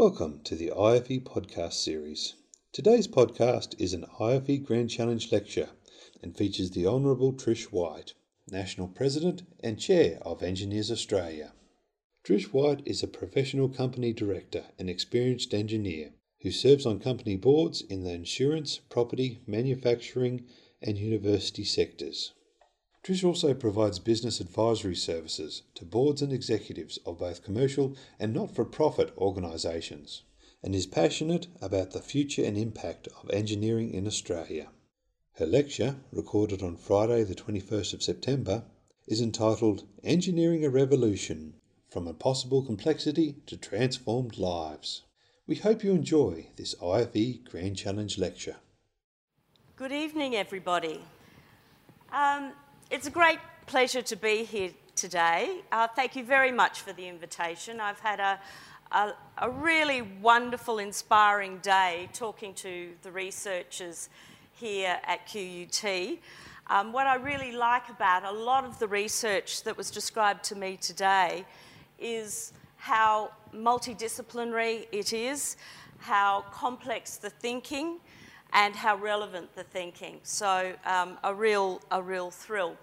Welcome to the IFE podcast series. Today's podcast is an IFE Grand Challenge lecture and features the Honourable Trish White, National President and Chair of Engineers Australia. Trish White is a professional company director and experienced engineer who serves on company boards in the insurance, property, manufacturing, and university sectors. Trish also provides business advisory services to boards and executives of both commercial and not for profit organisations and is passionate about the future and impact of engineering in Australia. Her lecture, recorded on Friday, the 21st of September, is entitled Engineering a Revolution From Impossible Complexity to Transformed Lives. We hope you enjoy this IFE Grand Challenge lecture. Good evening, everybody. Um, it's a great pleasure to be here today. Uh, thank you very much for the invitation. I've had a, a, a, really wonderful, inspiring day talking to the researchers here at QUT. Um, what I really like about a lot of the research that was described to me today is how multidisciplinary it is, how complex the thinking, and how relevant the thinking. So um, a real, a real thrill.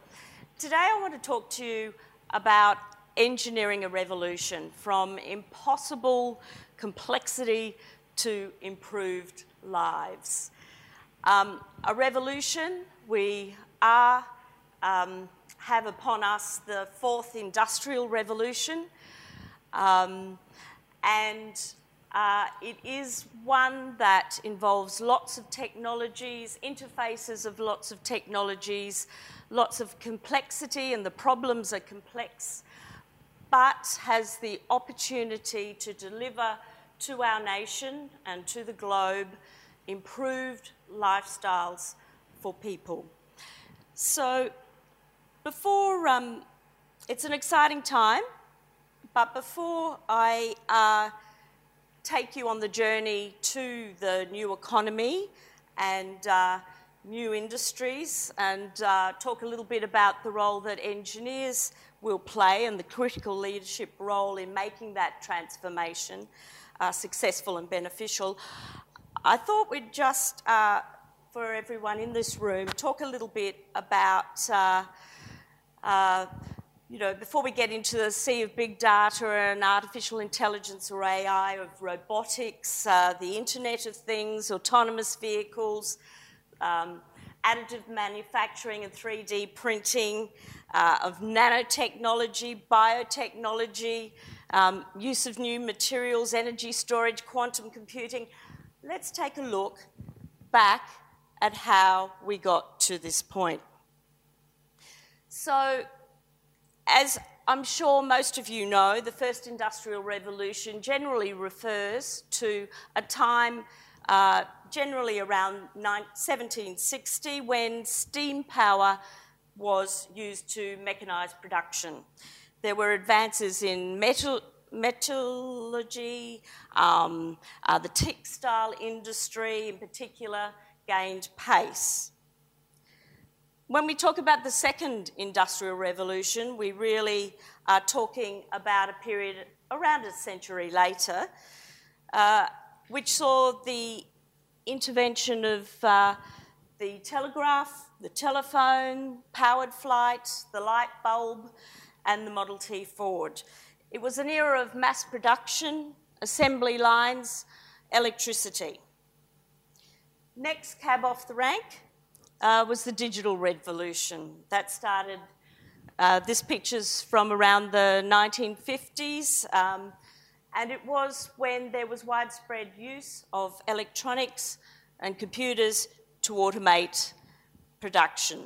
Today I want to talk to you about engineering a revolution from impossible complexity to improved lives. Um, a revolution, we are, um, have upon us the fourth industrial revolution, um, and uh, it is one that involves lots of technologies, interfaces of lots of technologies, lots of complexity, and the problems are complex, but has the opportunity to deliver to our nation and to the globe improved lifestyles for people. So, before um, it's an exciting time, but before I uh, take you on the journey to the new economy and uh, new industries and uh, talk a little bit about the role that engineers will play and the critical leadership role in making that transformation uh, successful and beneficial. I thought we'd just, uh, for everyone in this room, talk a little bit about uh, uh, you know, before we get into the sea of big data and artificial intelligence or AI, of robotics, uh, the Internet of Things, autonomous vehicles, um, additive manufacturing and 3D printing, uh, of nanotechnology, biotechnology, um, use of new materials, energy storage, quantum computing. Let's take a look back at how we got to this point. So, as I'm sure most of you know, the first industrial revolution generally refers to a time uh, generally around 1760 when steam power was used to mechanise production. There were advances in metal, metallurgy, um, uh, the textile industry in particular gained pace. When we talk about the second industrial revolution, we really are talking about a period around a century later, uh, which saw the intervention of uh, the telegraph, the telephone, powered flight, the light bulb, and the Model T Ford. It was an era of mass production, assembly lines, electricity. Next cab off the rank uh, was the digital revolution. That started, uh, this picture's from around the 1950s, um, and it was when there was widespread use of electronics and computers to automate production.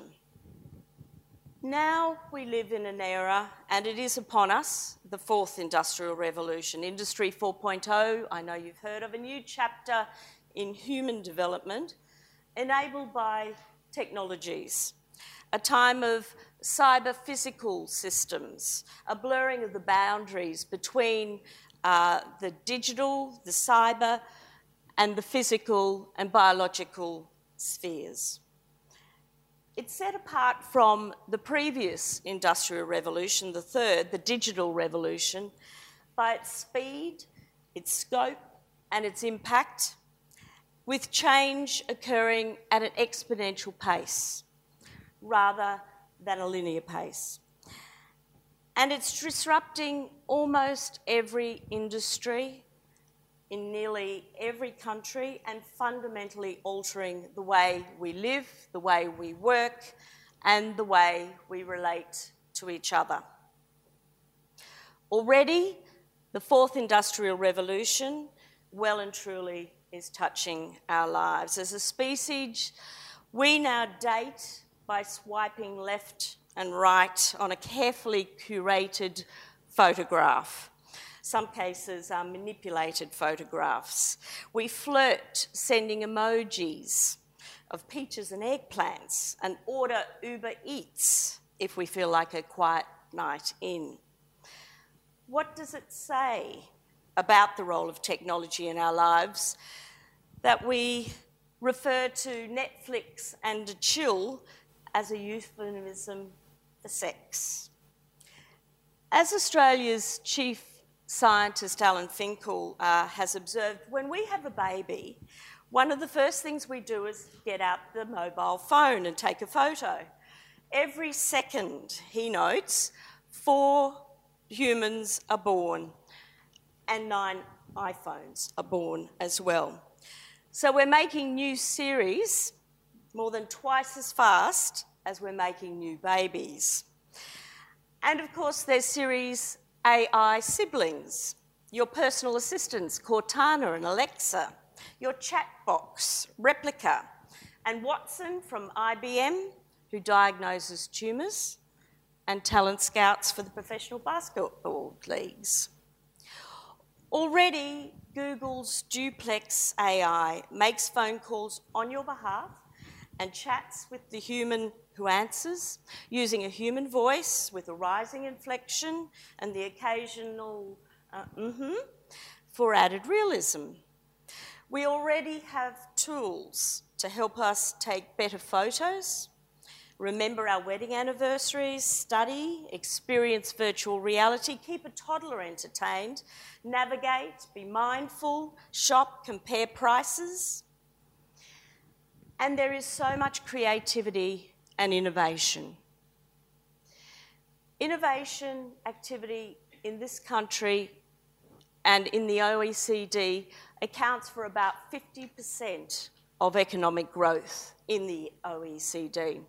Now we live in an era, and it is upon us, the fourth industrial revolution. Industry 4.0, I know you've heard of, a new chapter in human development enabled by technologies, a time of cyber physical systems, a blurring of the boundaries between uh, the digital, the cyber, and the physical and biological spheres. It's set apart from the previous industrial revolution, the third, the digital revolution, by its speed, its scope, and its impact, with change occurring at an exponential pace rather than a linear pace. And it's disrupting almost every industry in nearly every country and fundamentally altering the way we live, the way we work, and the way we relate to each other. Already, the fourth industrial revolution well and truly is touching our lives. As a species, we now date by swiping left and right on a carefully curated photograph. Some cases are manipulated photographs. We flirt sending emojis of peaches and eggplants and order Uber Eats if we feel like a quiet night in. What does it say about the role of technology in our lives that we refer to Netflix and a chill as a euphemism for sex. As Australia's chief scientist Alan Finkel uh, has observed, when we have a baby, one of the first things we do is get out the mobile phone and take a photo. Every second, he notes, four humans are born and nine iPhones are born as well. So we're making new Siris more than twice as fast as we're making new babies. And of course, there's Siri's AI siblings, your personal assistants, Cortana and Alexa, your chat box, Replika, and Watson from IBM, who diagnoses tumours, and talent scouts for the professional basketball leagues. Already, Google's Duplex AI makes phone calls on your behalf and chats with the human who answers, using a human voice with a rising inflection and the occasional uh, mm-hmm for added realism. We already have tools to help us take better photos, remember our wedding anniversaries, study, experience virtual reality, keep a toddler entertained, navigate, be mindful, shop, compare prices. And there is so much creativity and innovation. Innovation activity in this country and in the OECD accounts for about 50% of economic growth in the OECD.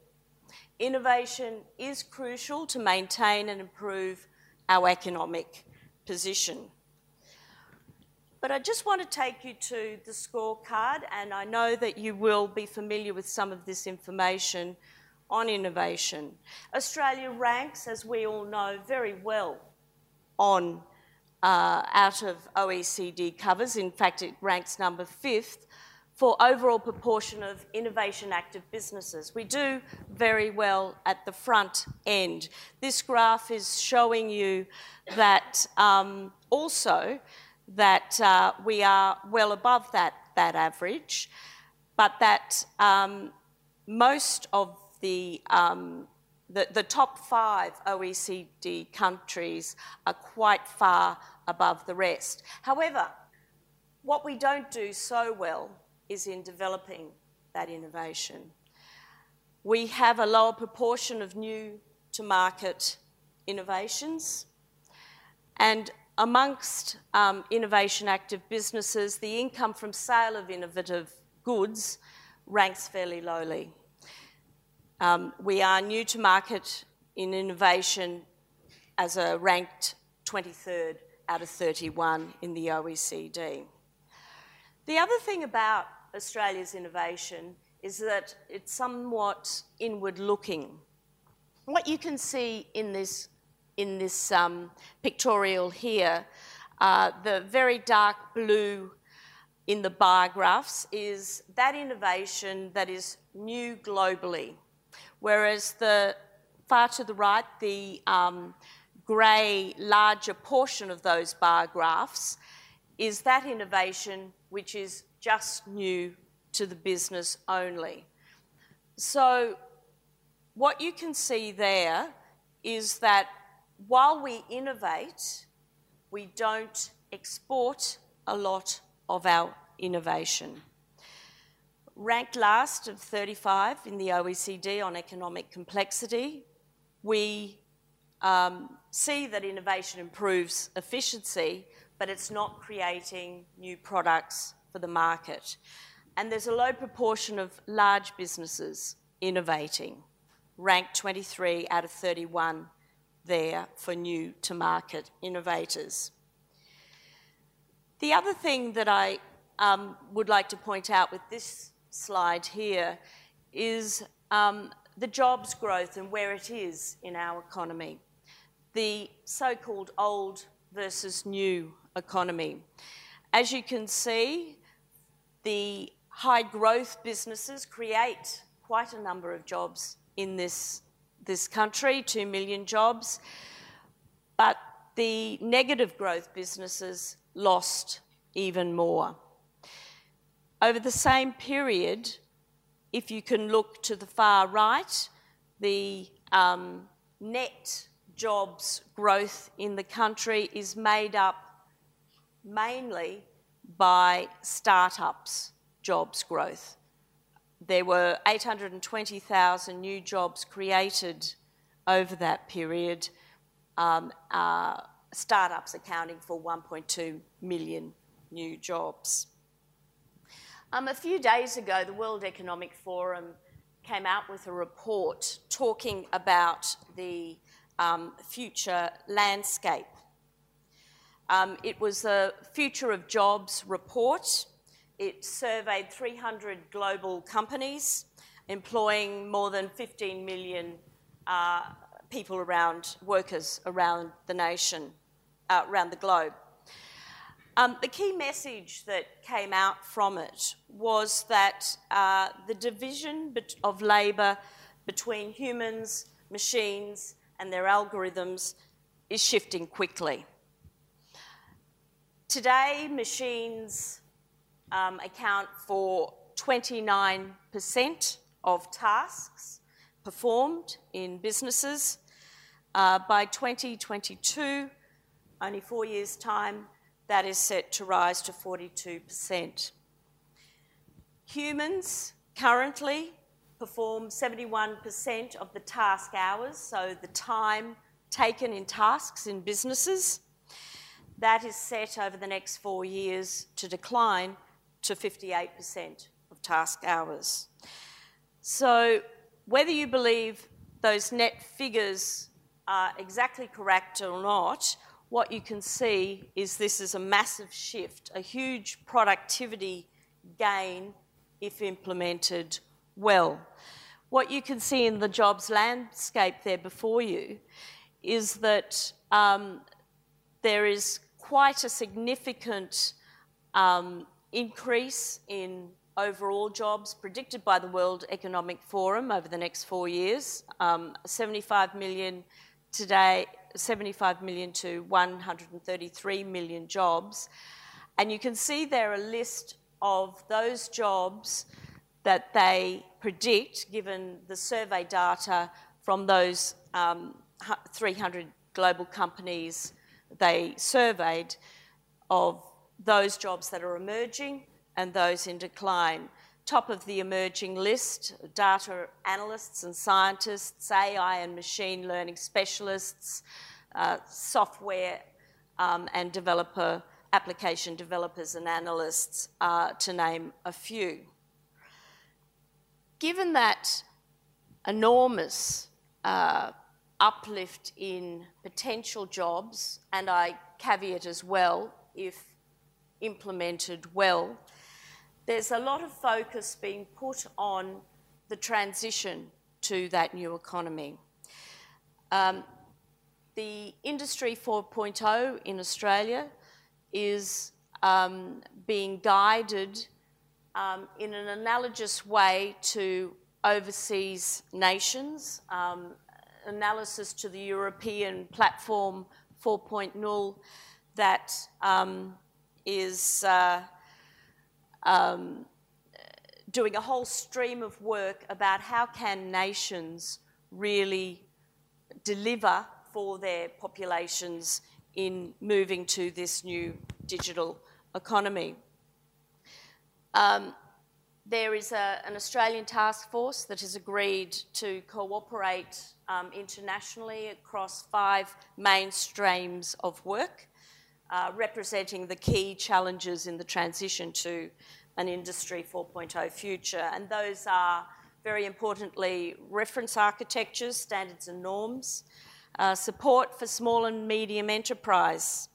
Innovation is crucial to maintain and improve our economic position. But I just want to take you to the scorecard, and I know that you will be familiar with some of this information on innovation. Australia ranks, as we all know, very well on uh, out of OECD covers. In fact, it ranks number fifth for overall proportion of innovation active businesses. We do very well at the front end. This graph is showing you that um, also that uh, we are well above that, that average, but that um, most of the, um, the, the top five OECD countries are quite far above the rest. However, what we don't do so well is in developing that innovation. We have a lower proportion of new to market innovations, and amongst um, innovation active businesses, the income from sale of innovative goods ranks fairly lowly. Um, we are new to market in innovation as a ranked 23rd out of 31 in the OECD. The other thing about Australia's innovation is that it's somewhat inward looking. What you can see in this, in this um, pictorial here, uh, the very dark blue in the bar graphs is that innovation that is new globally, whereas the far to the right, the um, grey larger portion of those bar graphs is that innovation which is just new to the business only. So, what you can see there is that while we innovate, we don't export a lot of our innovation. Ranked last of 35 in the OECD on economic complexity, we um, see that innovation improves efficiency, but it's not creating new products for the market. And there's a low proportion of large businesses innovating, ranked 23 out of 31 there for new to market innovators. The other thing that I um, would like to point out with this slide here is um, the jobs growth and where it is in our economy. The so called old versus new economy. As you can see, the high growth businesses create quite a number of jobs in this, this country 2 million jobs. But the negative growth businesses lost even more. Over the same period, if you can look to the far right, the um, net jobs growth in the country is made up mainly by startups jobs growth. There were 820,000 new jobs created over that period, um, uh, startups accounting for 1.2 million new jobs. Um, a few days ago, the World Economic Forum came out with a report talking about the um, future landscape. Um, it was a Future of Jobs report. It surveyed 300 global companies employing more than 15 million uh, people around, workers around the nation, uh, around the globe. Um, the key message that came out from it was that uh, the division of labour between humans, machines, and their algorithms is shifting quickly. Today, machines um, account for 29% of tasks performed in businesses. Uh, by 2022, only four years' time, that is set to rise to 42%. Humans currently perform 71% of the task hours, so the time taken in tasks in businesses. That is set over the next four years to decline to 58% of task hours. So, whether you believe those net figures are exactly correct or not, what you can see is this is a massive shift, a huge productivity gain if implemented well. What you can see in the jobs landscape there before you is that um, there is quite a significant um, increase in overall jobs predicted by the World Economic Forum over the next four years. Um, 75 million today 75 million to 133 million jobs. And you can see there a list of those jobs that they predict, given the survey data from those um, 300 global companies they surveyed, of those jobs that are emerging and those in decline top of the emerging list data analysts and scientists, AI and machine learning specialists, uh, software um, and developer application developers and analysts, uh, to name a few. Given that enormous uh, uplift in potential jobs, and I caveat as well, if implemented well, there's a lot of focus being put on the transition to that new economy. Um, the Industry 4.0 in Australia is um, being guided um, in an analogous way to overseas nations, um, analysis to the European Platform 4.0 that um, is. Uh, um, doing a whole stream of work about how can nations really deliver for their populations in moving to this new digital economy. Um, there is a, an Australian task force that has agreed to cooperate um, internationally across five main streams of work, uh, representing the key challenges in the transition to an Industry 4.0 future. And those are, very importantly, reference architectures, standards and norms, uh, support for small and medium enterprise,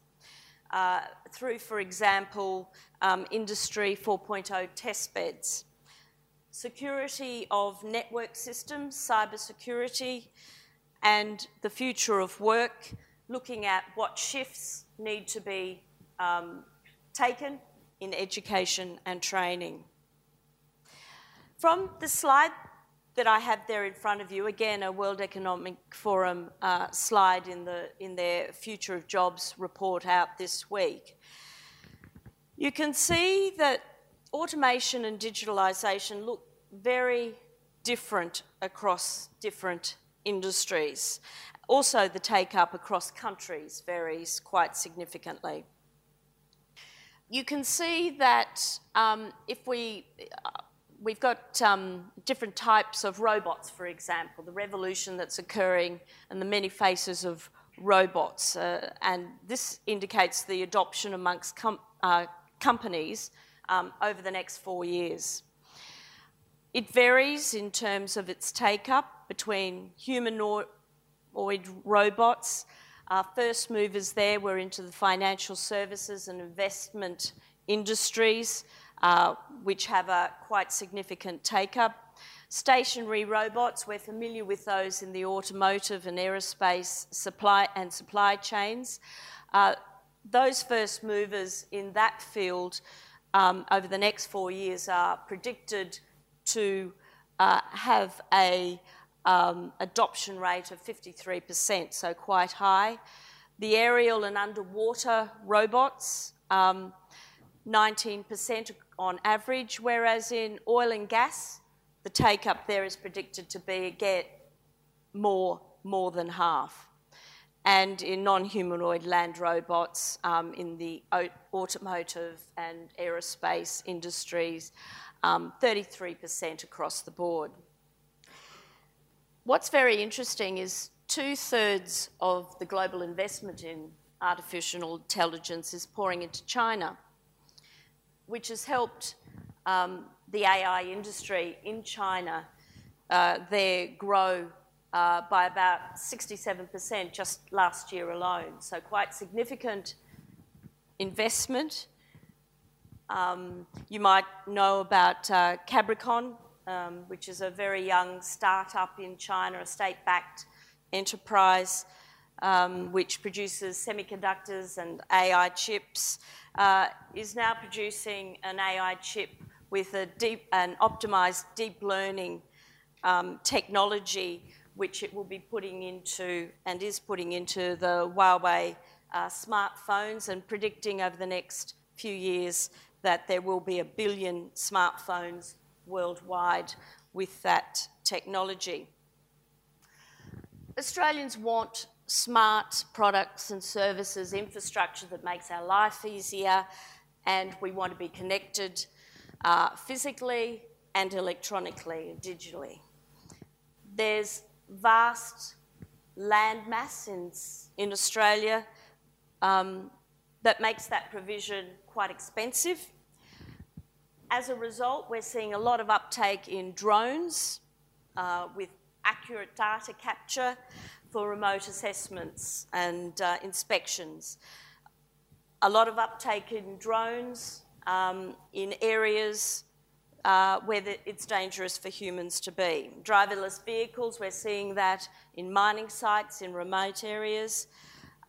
uh, through, for example, um, Industry 4.0 test beds, security of network systems, cyber security, and the future of work, looking at what shifts need to be um, taken in education and training. From the slide that I have there in front of you, again, a World Economic Forum uh, slide in, the, in their Future of Jobs report out this week. You can see that automation and digitalisation look very different across different industries. Also, the take up across countries varies quite significantly. You can see that um, if we we've got um, different types of robots, for example, the revolution that's occurring and the many faces of robots. Uh, and this indicates the adoption amongst com uh, companies um, over the next four years. It varies in terms of its take up between humanoid robots. Our first movers there were into the financial services and investment industries uh, which have a quite significant take up. Stationary robots, we're familiar with those in the automotive and aerospace supply and supply chains. Uh, those first movers in that field um, over the next four years are predicted to uh, have a um, adoption rate of 53%, so quite high. The aerial and underwater robots, um, 19% on average, whereas in oil and gas, the take up there is predicted to be get more, more than half. And in non humanoid land robots um, in the automotive and aerospace industries, um, 33% across the board. What's very interesting is two thirds of the global investment in artificial intelligence is pouring into China which has helped um, the AI industry in China uh, there grow uh, by about 67% just last year alone. So quite significant investment. Um, you might know about uh, um, which is a very young startup in China, a state-backed enterprise um, which produces semiconductors and AI chips, uh, is now producing an AI chip with deep and optimized deep learning um, technology, which it will be putting into and is putting into the Huawei uh, smartphones and predicting over the next few years that there will be a billion smartphones worldwide with that technology. Australians want smart products and services, infrastructure that makes our life easier, and we want to be connected uh, physically and electronically digitally. There's vast land mass in, in Australia um, that makes that provision quite expensive. As a result, we're seeing a lot of uptake in drones uh, with accurate data capture for remote assessments and uh, inspections. A lot of uptake in drones um, in areas uh, where the, it's dangerous for humans to be. Driverless vehicles, we're seeing that in mining sites in remote areas.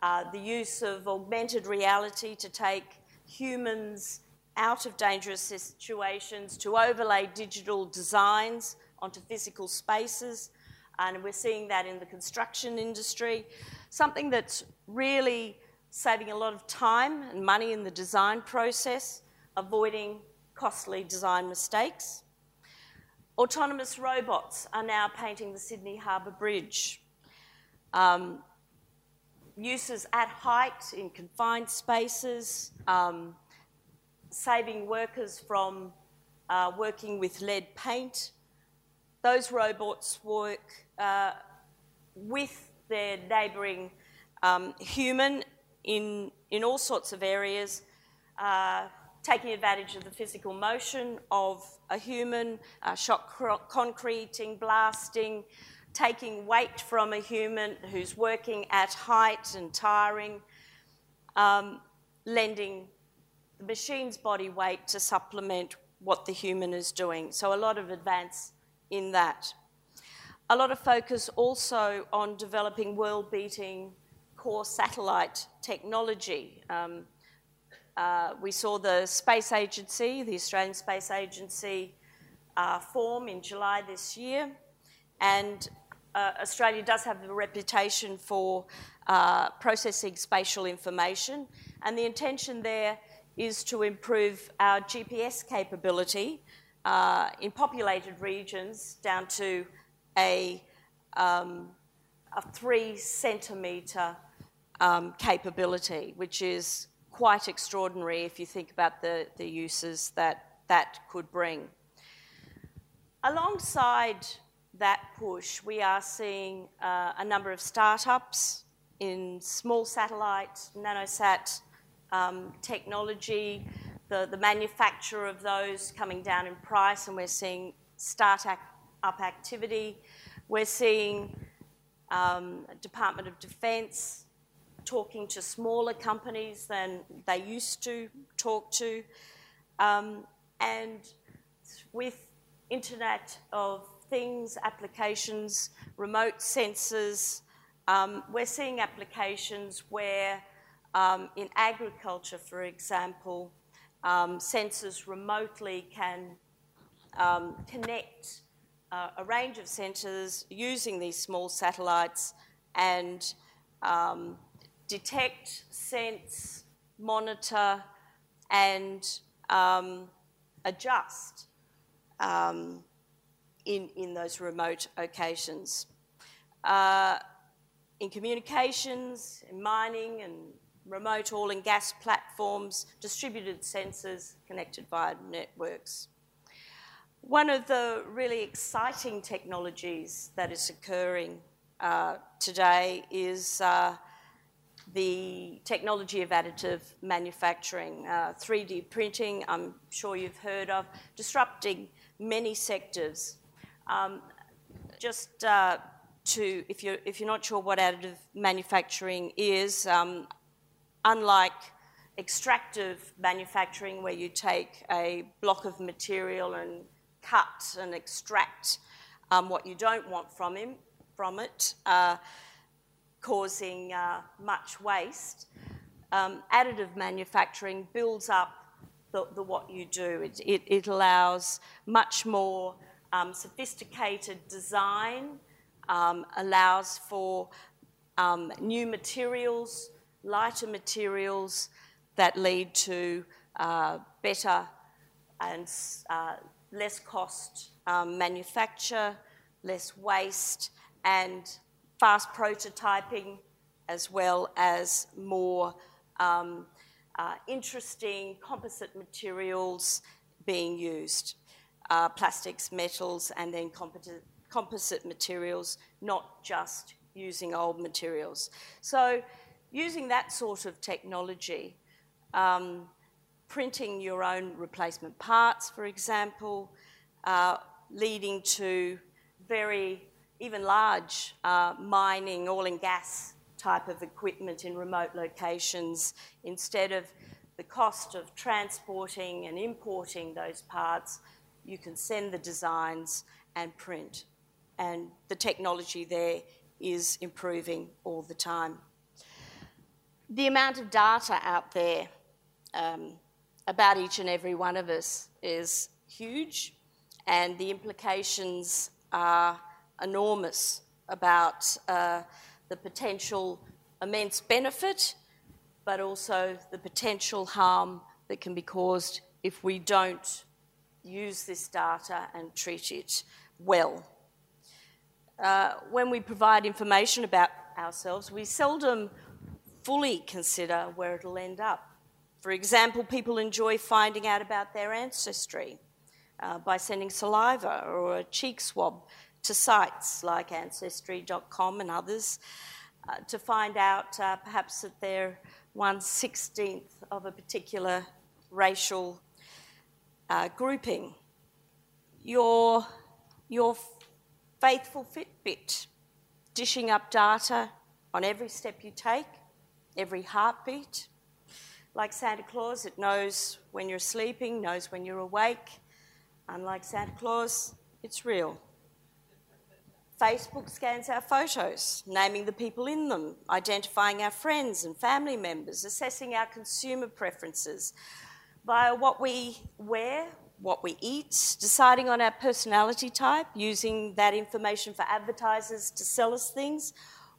Uh, the use of augmented reality to take humans out of dangerous situations, to overlay digital designs onto physical spaces and we're seeing that in the construction industry. Something that's really saving a lot of time and money in the design process, avoiding costly design mistakes. Autonomous robots are now painting the Sydney Harbour Bridge. Um, uses at height in confined spaces, um, saving workers from uh, working with lead paint. Those robots work uh, with their neighbouring um, human in, in all sorts of areas, uh, taking advantage of the physical motion of a human, uh, shock concreting, blasting, taking weight from a human who's working at height and tiring, um, lending the machine's body weight to supplement what the human is doing. So, a lot of advance in that. A lot of focus also on developing world beating core satellite technology. Um, uh, we saw the Space Agency, the Australian Space Agency, uh, form in July this year, and uh, Australia does have a reputation for uh, processing spatial information, and the intention there is to improve our GPS capability uh, in populated regions down to a, um, a three centimetre um, capability, which is quite extraordinary if you think about the, the uses that that could bring. Alongside that push, we are seeing uh, a number of startups in small satellite, nanosat um, technology, the, manufacture of those coming down in price, and we're seeing start-up activity. We're seeing um, Department of Defence talking to smaller companies than they used to talk to. Um, and with Internet of Things applications, remote sensors, um, we're seeing applications where um, in agriculture, for example, um, sensors remotely can um, connect uh, a range of sensors using these small satellites and um, detect, sense, monitor, and um, adjust. Um, in, in those remote occasions. Uh, in communications, in mining, and remote oil and gas platforms, distributed sensors connected via networks. One of the really exciting technologies that is occurring uh, today is uh, the technology of additive manufacturing, uh, 3D printing, I'm sure you've heard of, disrupting many sectors. Um, just uh, to, if you're, if you're not sure what additive manufacturing is, um, unlike extractive manufacturing, where you take a block of material and cut and extract um, what you don't want from, him, from it, uh, causing uh, much waste. Um, additive manufacturing builds up the, the what you do. It, it, it allows much more um, sophisticated design, um, allows for um, new materials, lighter materials that lead to uh, better and uh, less cost um, manufacture, less waste, and fast prototyping, as well as more um, uh, interesting composite materials being used. Uh, plastics, metals, and then composite, composite materials, not just using old materials. So using that sort of technology, um, printing your own replacement parts, for example, uh, leading to very even large uh, mining, oil and gas type of equipment in remote locations, instead of the cost of transporting and importing those parts, you can send the designs and print. And the technology there is improving all the time. The amount of data out there um, about each and every one of us is huge, and the implications are enormous about uh, the potential immense benefit, but also the potential harm that can be caused if we don't use this data and treat it well. Uh, when we provide information about ourselves, we seldom fully consider where it'll end up. For example, people enjoy finding out about their ancestry, uh, by sending saliva or a cheek swab to sites like Ancestry.com and others uh, to find out uh, perhaps that they're one sixteenth of a particular racial uh, grouping. Your, your faithful Fitbit dishing up data on every step you take, every heartbeat. Like Santa Claus, it knows when you're sleeping, knows when you're awake. Unlike Santa Claus, it's real. Facebook scans our photos, naming the people in them, identifying our friends and family members, assessing our consumer preferences via what we wear, what we eat, deciding on our personality type, using that information for advertisers to sell us things,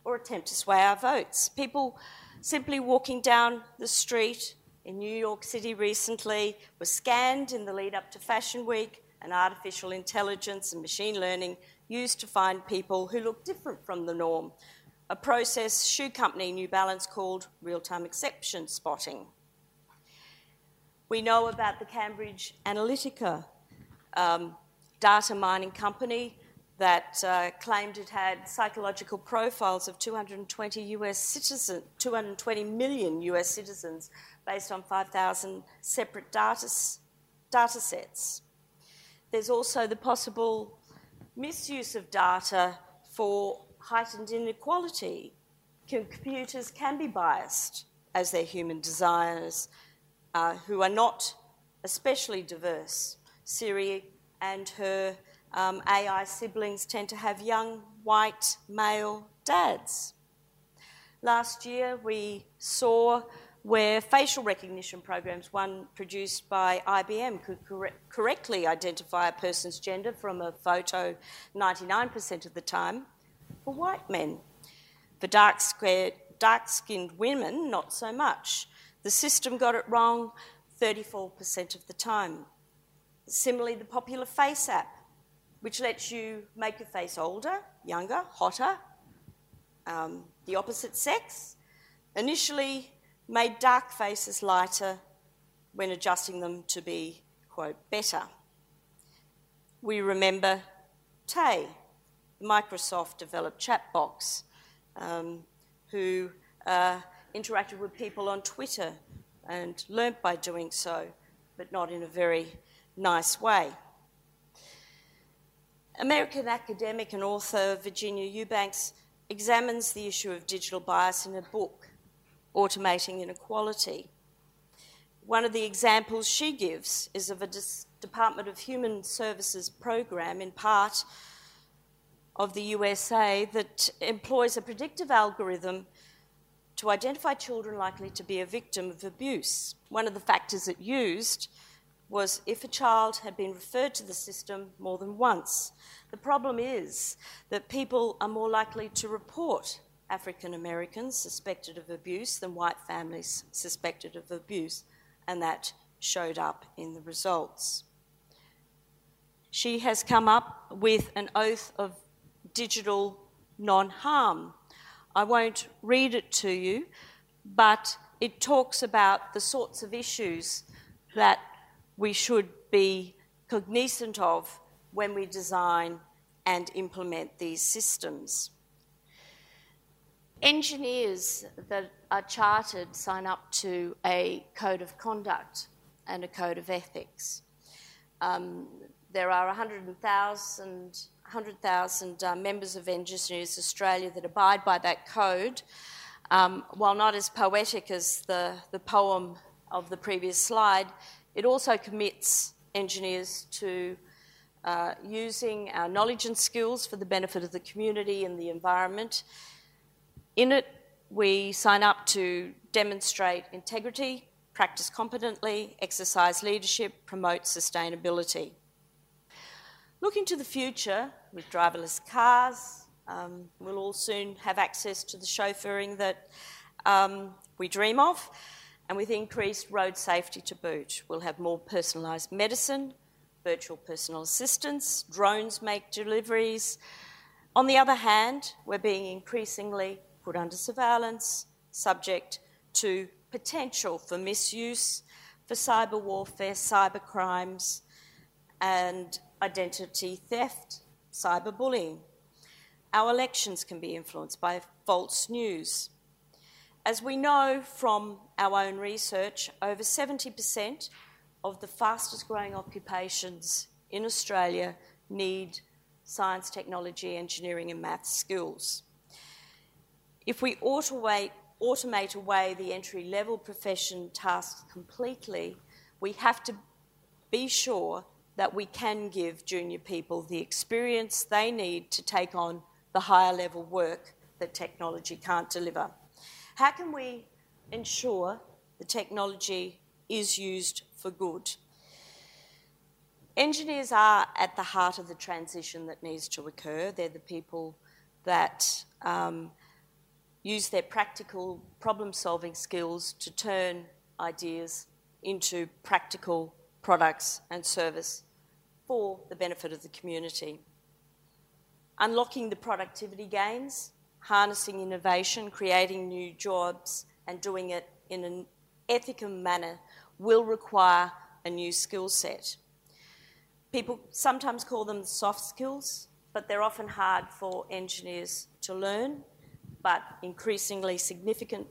or attempt to sway our votes. People simply walking down the street in New York City recently were scanned in the lead up to Fashion Week, and artificial intelligence and machine learning used to find people who look different from the norm. A process shoe company New Balance called real time exception spotting. We know about the Cambridge Analytica um, data mining company that uh, claimed it had psychological profiles of 220 US citizens, 220 million US citizens, based on 5,000 separate data, data sets. There's also the possible misuse of data for heightened inequality. Computers can be biased as their human designers uh, who are not especially diverse. Siri and her um, AI siblings tend to have young white male dads. Last year, we saw where facial recognition programs, one produced by IBM, could cor- correctly identify a person's gender from a photo 99% of the time for white men. For dark skinned women, not so much. The system got it wrong 34% of the time. Similarly, the popular FaceApp, which lets you make your face older, younger, hotter, um, the opposite sex, initially made dark faces lighter when adjusting them to be, quote, better. We remember Tay, the Microsoft developed chat box, um, who uh, interacted with people on Twitter and learnt by doing so, but not in a very nice way. American academic and author Virginia Eubanks examines the issue of digital bias in a book, Automating Inequality. One of the examples she gives is of a Department of Human Services program, in part of the USA, that employs a predictive algorithm to identify children likely to be a victim of abuse. One of the factors it used was if a child had been referred to the system more than once. The problem is that people are more likely to report African Americans suspected of abuse than white families suspected of abuse, and that showed up in the results. She has come up with an oath of digital non harm I won't read it to you, but it talks about the sorts of issues that we should be cognizant of when we design and implement these systems. Engineers that are chartered sign up to a code of conduct and a code of ethics. Um, there are 100,000 100,000 uh, members of Engineers Australia that abide by that code. Um, while not as poetic as the, the poem of the previous slide, it also commits engineers to uh, using our knowledge and skills for the benefit of the community and the environment. In it, we sign up to demonstrate integrity, practice competently, exercise leadership, promote sustainability. Looking to the future, with driverless cars, um, we'll all soon have access to the chauffeuring that um, we dream of, and with increased road safety to boot. We'll have more personalised medicine, virtual personal assistants, drones make deliveries. On the other hand, we're being increasingly put under surveillance, subject to potential for misuse, for cyber warfare, cyber crimes, and identity theft, cyberbullying. Our elections can be influenced by false news. As we know from our own research, over 70% of the fastest growing occupations in Australia need science, technology, engineering, and maths skills. If we automate, away the entry level profession tasks completely, we have to be sure that we can give junior people the experience they need to take on the higher level work that technology can't deliver. How can we ensure the technology is used for good? Engineers are at the heart of the transition that needs to occur. They're the people that um, use their practical problem solving skills to turn ideas into practical products and service for the benefit of the community. Unlocking the productivity gains harnessing innovation, creating new jobs, and doing it in an ethical manner will require a new skill set. People sometimes call them soft skills, but they're often hard for engineers to learn, but increasingly significant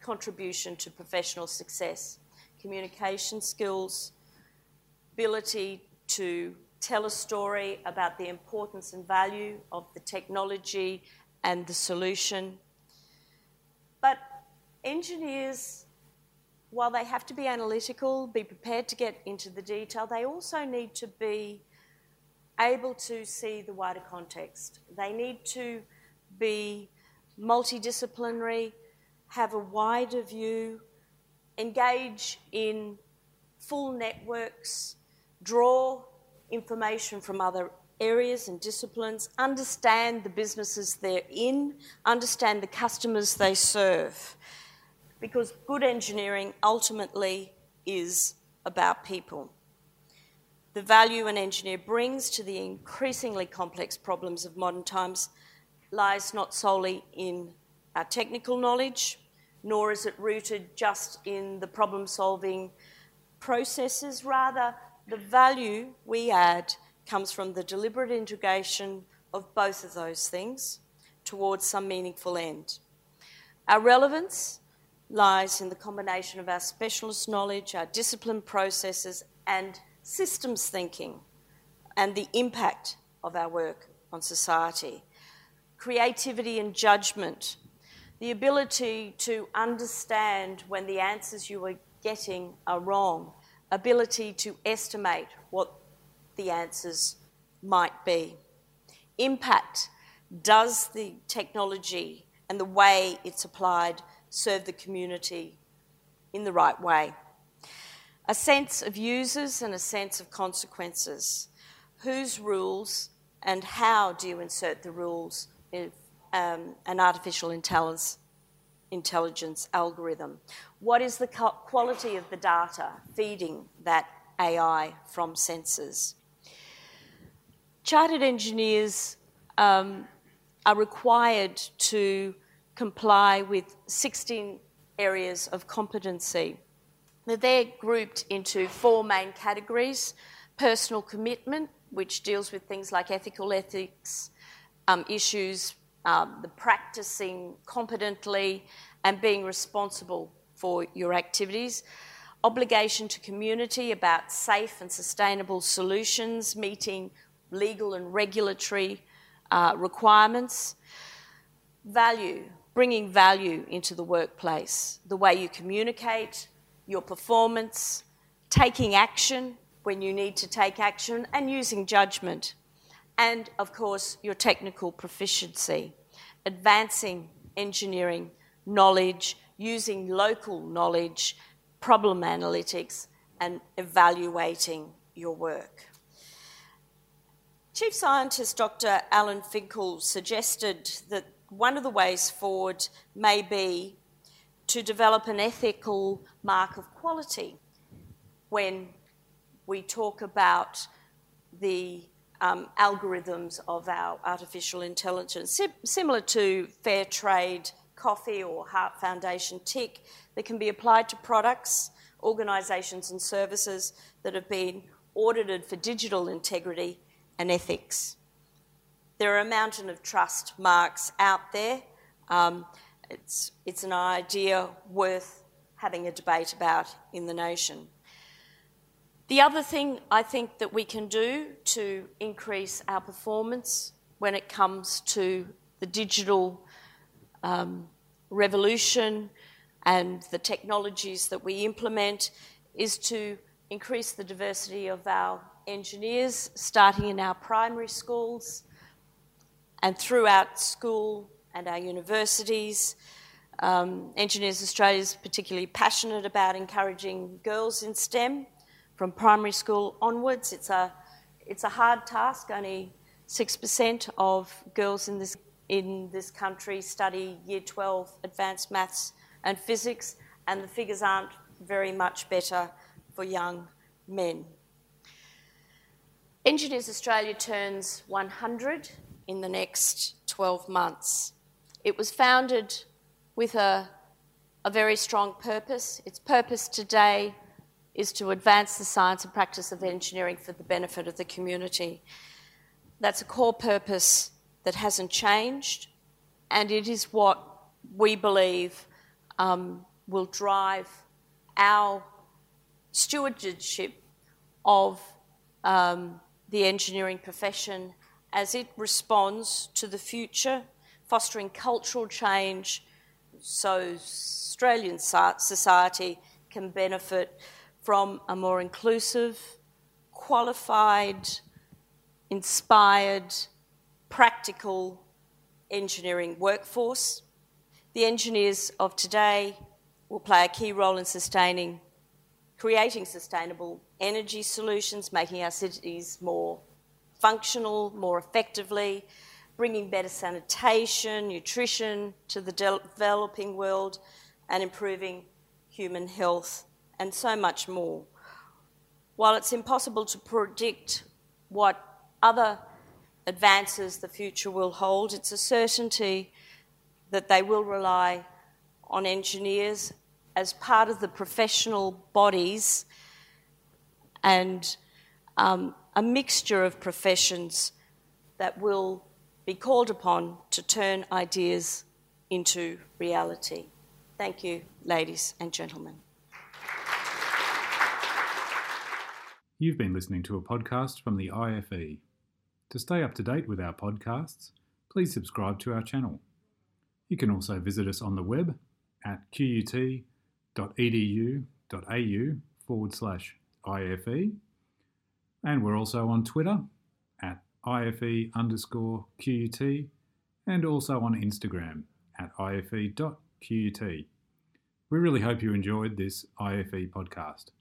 contribution to professional success. Communication skills, ability to tell a story about the importance and value of the technology and the solution. But engineers, while they have to be analytical, be prepared to get into the detail, they also need to be able to see the wider context. They need to be multidisciplinary, have a wider view, engage in full networks, draw information from other areas and disciplines, understand the businesses they're in, understand the customers they serve. Because good engineering ultimately is about people. The value an engineer brings to the increasingly complex problems of modern times lies not solely in our technical knowledge, nor is it rooted just in the problem solving processes. Rather, the value we add comes from the deliberate integration of both of those things towards some meaningful end. Our relevance lies in the combination of our specialist knowledge, our discipline processes, and systems thinking, and the impact of our work on society. Creativity and judgment, the ability to understand when the answers you are getting are wrong, ability to estimate what the answers might be. Impact does the technology and the way it's applied serve the community in the right way? A sense of users and a sense of consequences. Whose rules and how do you insert the rules in um, an artificial intelligence, intelligence algorithm? What is the quality of the data feeding that AI from sensors? chartered engineers um, are required to comply with 16 areas of competency. Now, they're grouped into four main categories personal commitment, which deals with things like ethical ethics um, issues, um, the practicing competently, and being responsible for your activities. Obligation to community about safe and sustainable solutions, meeting legal and regulatory uh, requirements. Value, bringing value into the workplace, the way you communicate, your performance, taking action when you need to take action, and using judgment. And of course, your technical proficiency, advancing engineering knowledge, using local knowledge, problem analytics, and evaluating your work. Chief Scientist Dr. Alan Finkel suggested that one of the ways forward may be to develop an ethical mark of quality when we talk about the um, algorithms of our artificial intelligence, similar to fair trade coffee or Heart Foundation tick that can be applied to products, organisations, and services that have been audited for digital integrity and ethics. There are a mountain of trust marks out there. Um, it's, it's an idea worth having a debate about in the nation. The other thing I think that we can do to increase our performance when it comes to the digital um, revolution and the technologies that we implement is to increase the diversity of our engineers, starting in our primary schools and throughout school and our universities. Um, Engineers Australia is particularly passionate about encouraging girls in STEM from primary school onwards. It's a, it's a hard task. Only 6% of girls in this, in this country study Year 12 advanced maths and physics, and the figures aren't very much better for young men. Engineers Australia turns 100 in the next 12 months. It was founded with a, a very strong purpose. Its purpose today is to advance the science and practice of engineering for the benefit of the community. That's a core purpose that hasn't changed, and it is what we believe um, will drive our stewardship of um, the engineering profession as it responds to the future, fostering cultural change so Australian society can benefit from a more inclusive, qualified, inspired, practical engineering workforce. The engineers of today will play a key role in sustaining, creating sustainable energy solutions, making our cities more functional, more effectively, bringing better sanitation, nutrition to the developing world, and improving human health and so much more. While it's impossible to predict what other advances the future will hold, it's a certainty that they will rely on engineers as part of the professional bodies and um, a mixture of professions that will be called upon to turn ideas into reality. Thank you, ladies and gentlemen. You've been listening to a podcast from the IFE. To stay up to date with our podcasts, please subscribe to our channel. You can also visit us on the web at qut.edu.au forward slash IFE. And we're also on Twitter at IFE underscore QUT and also on Instagram at IFE.QUT. We really hope you enjoyed this IFE podcast.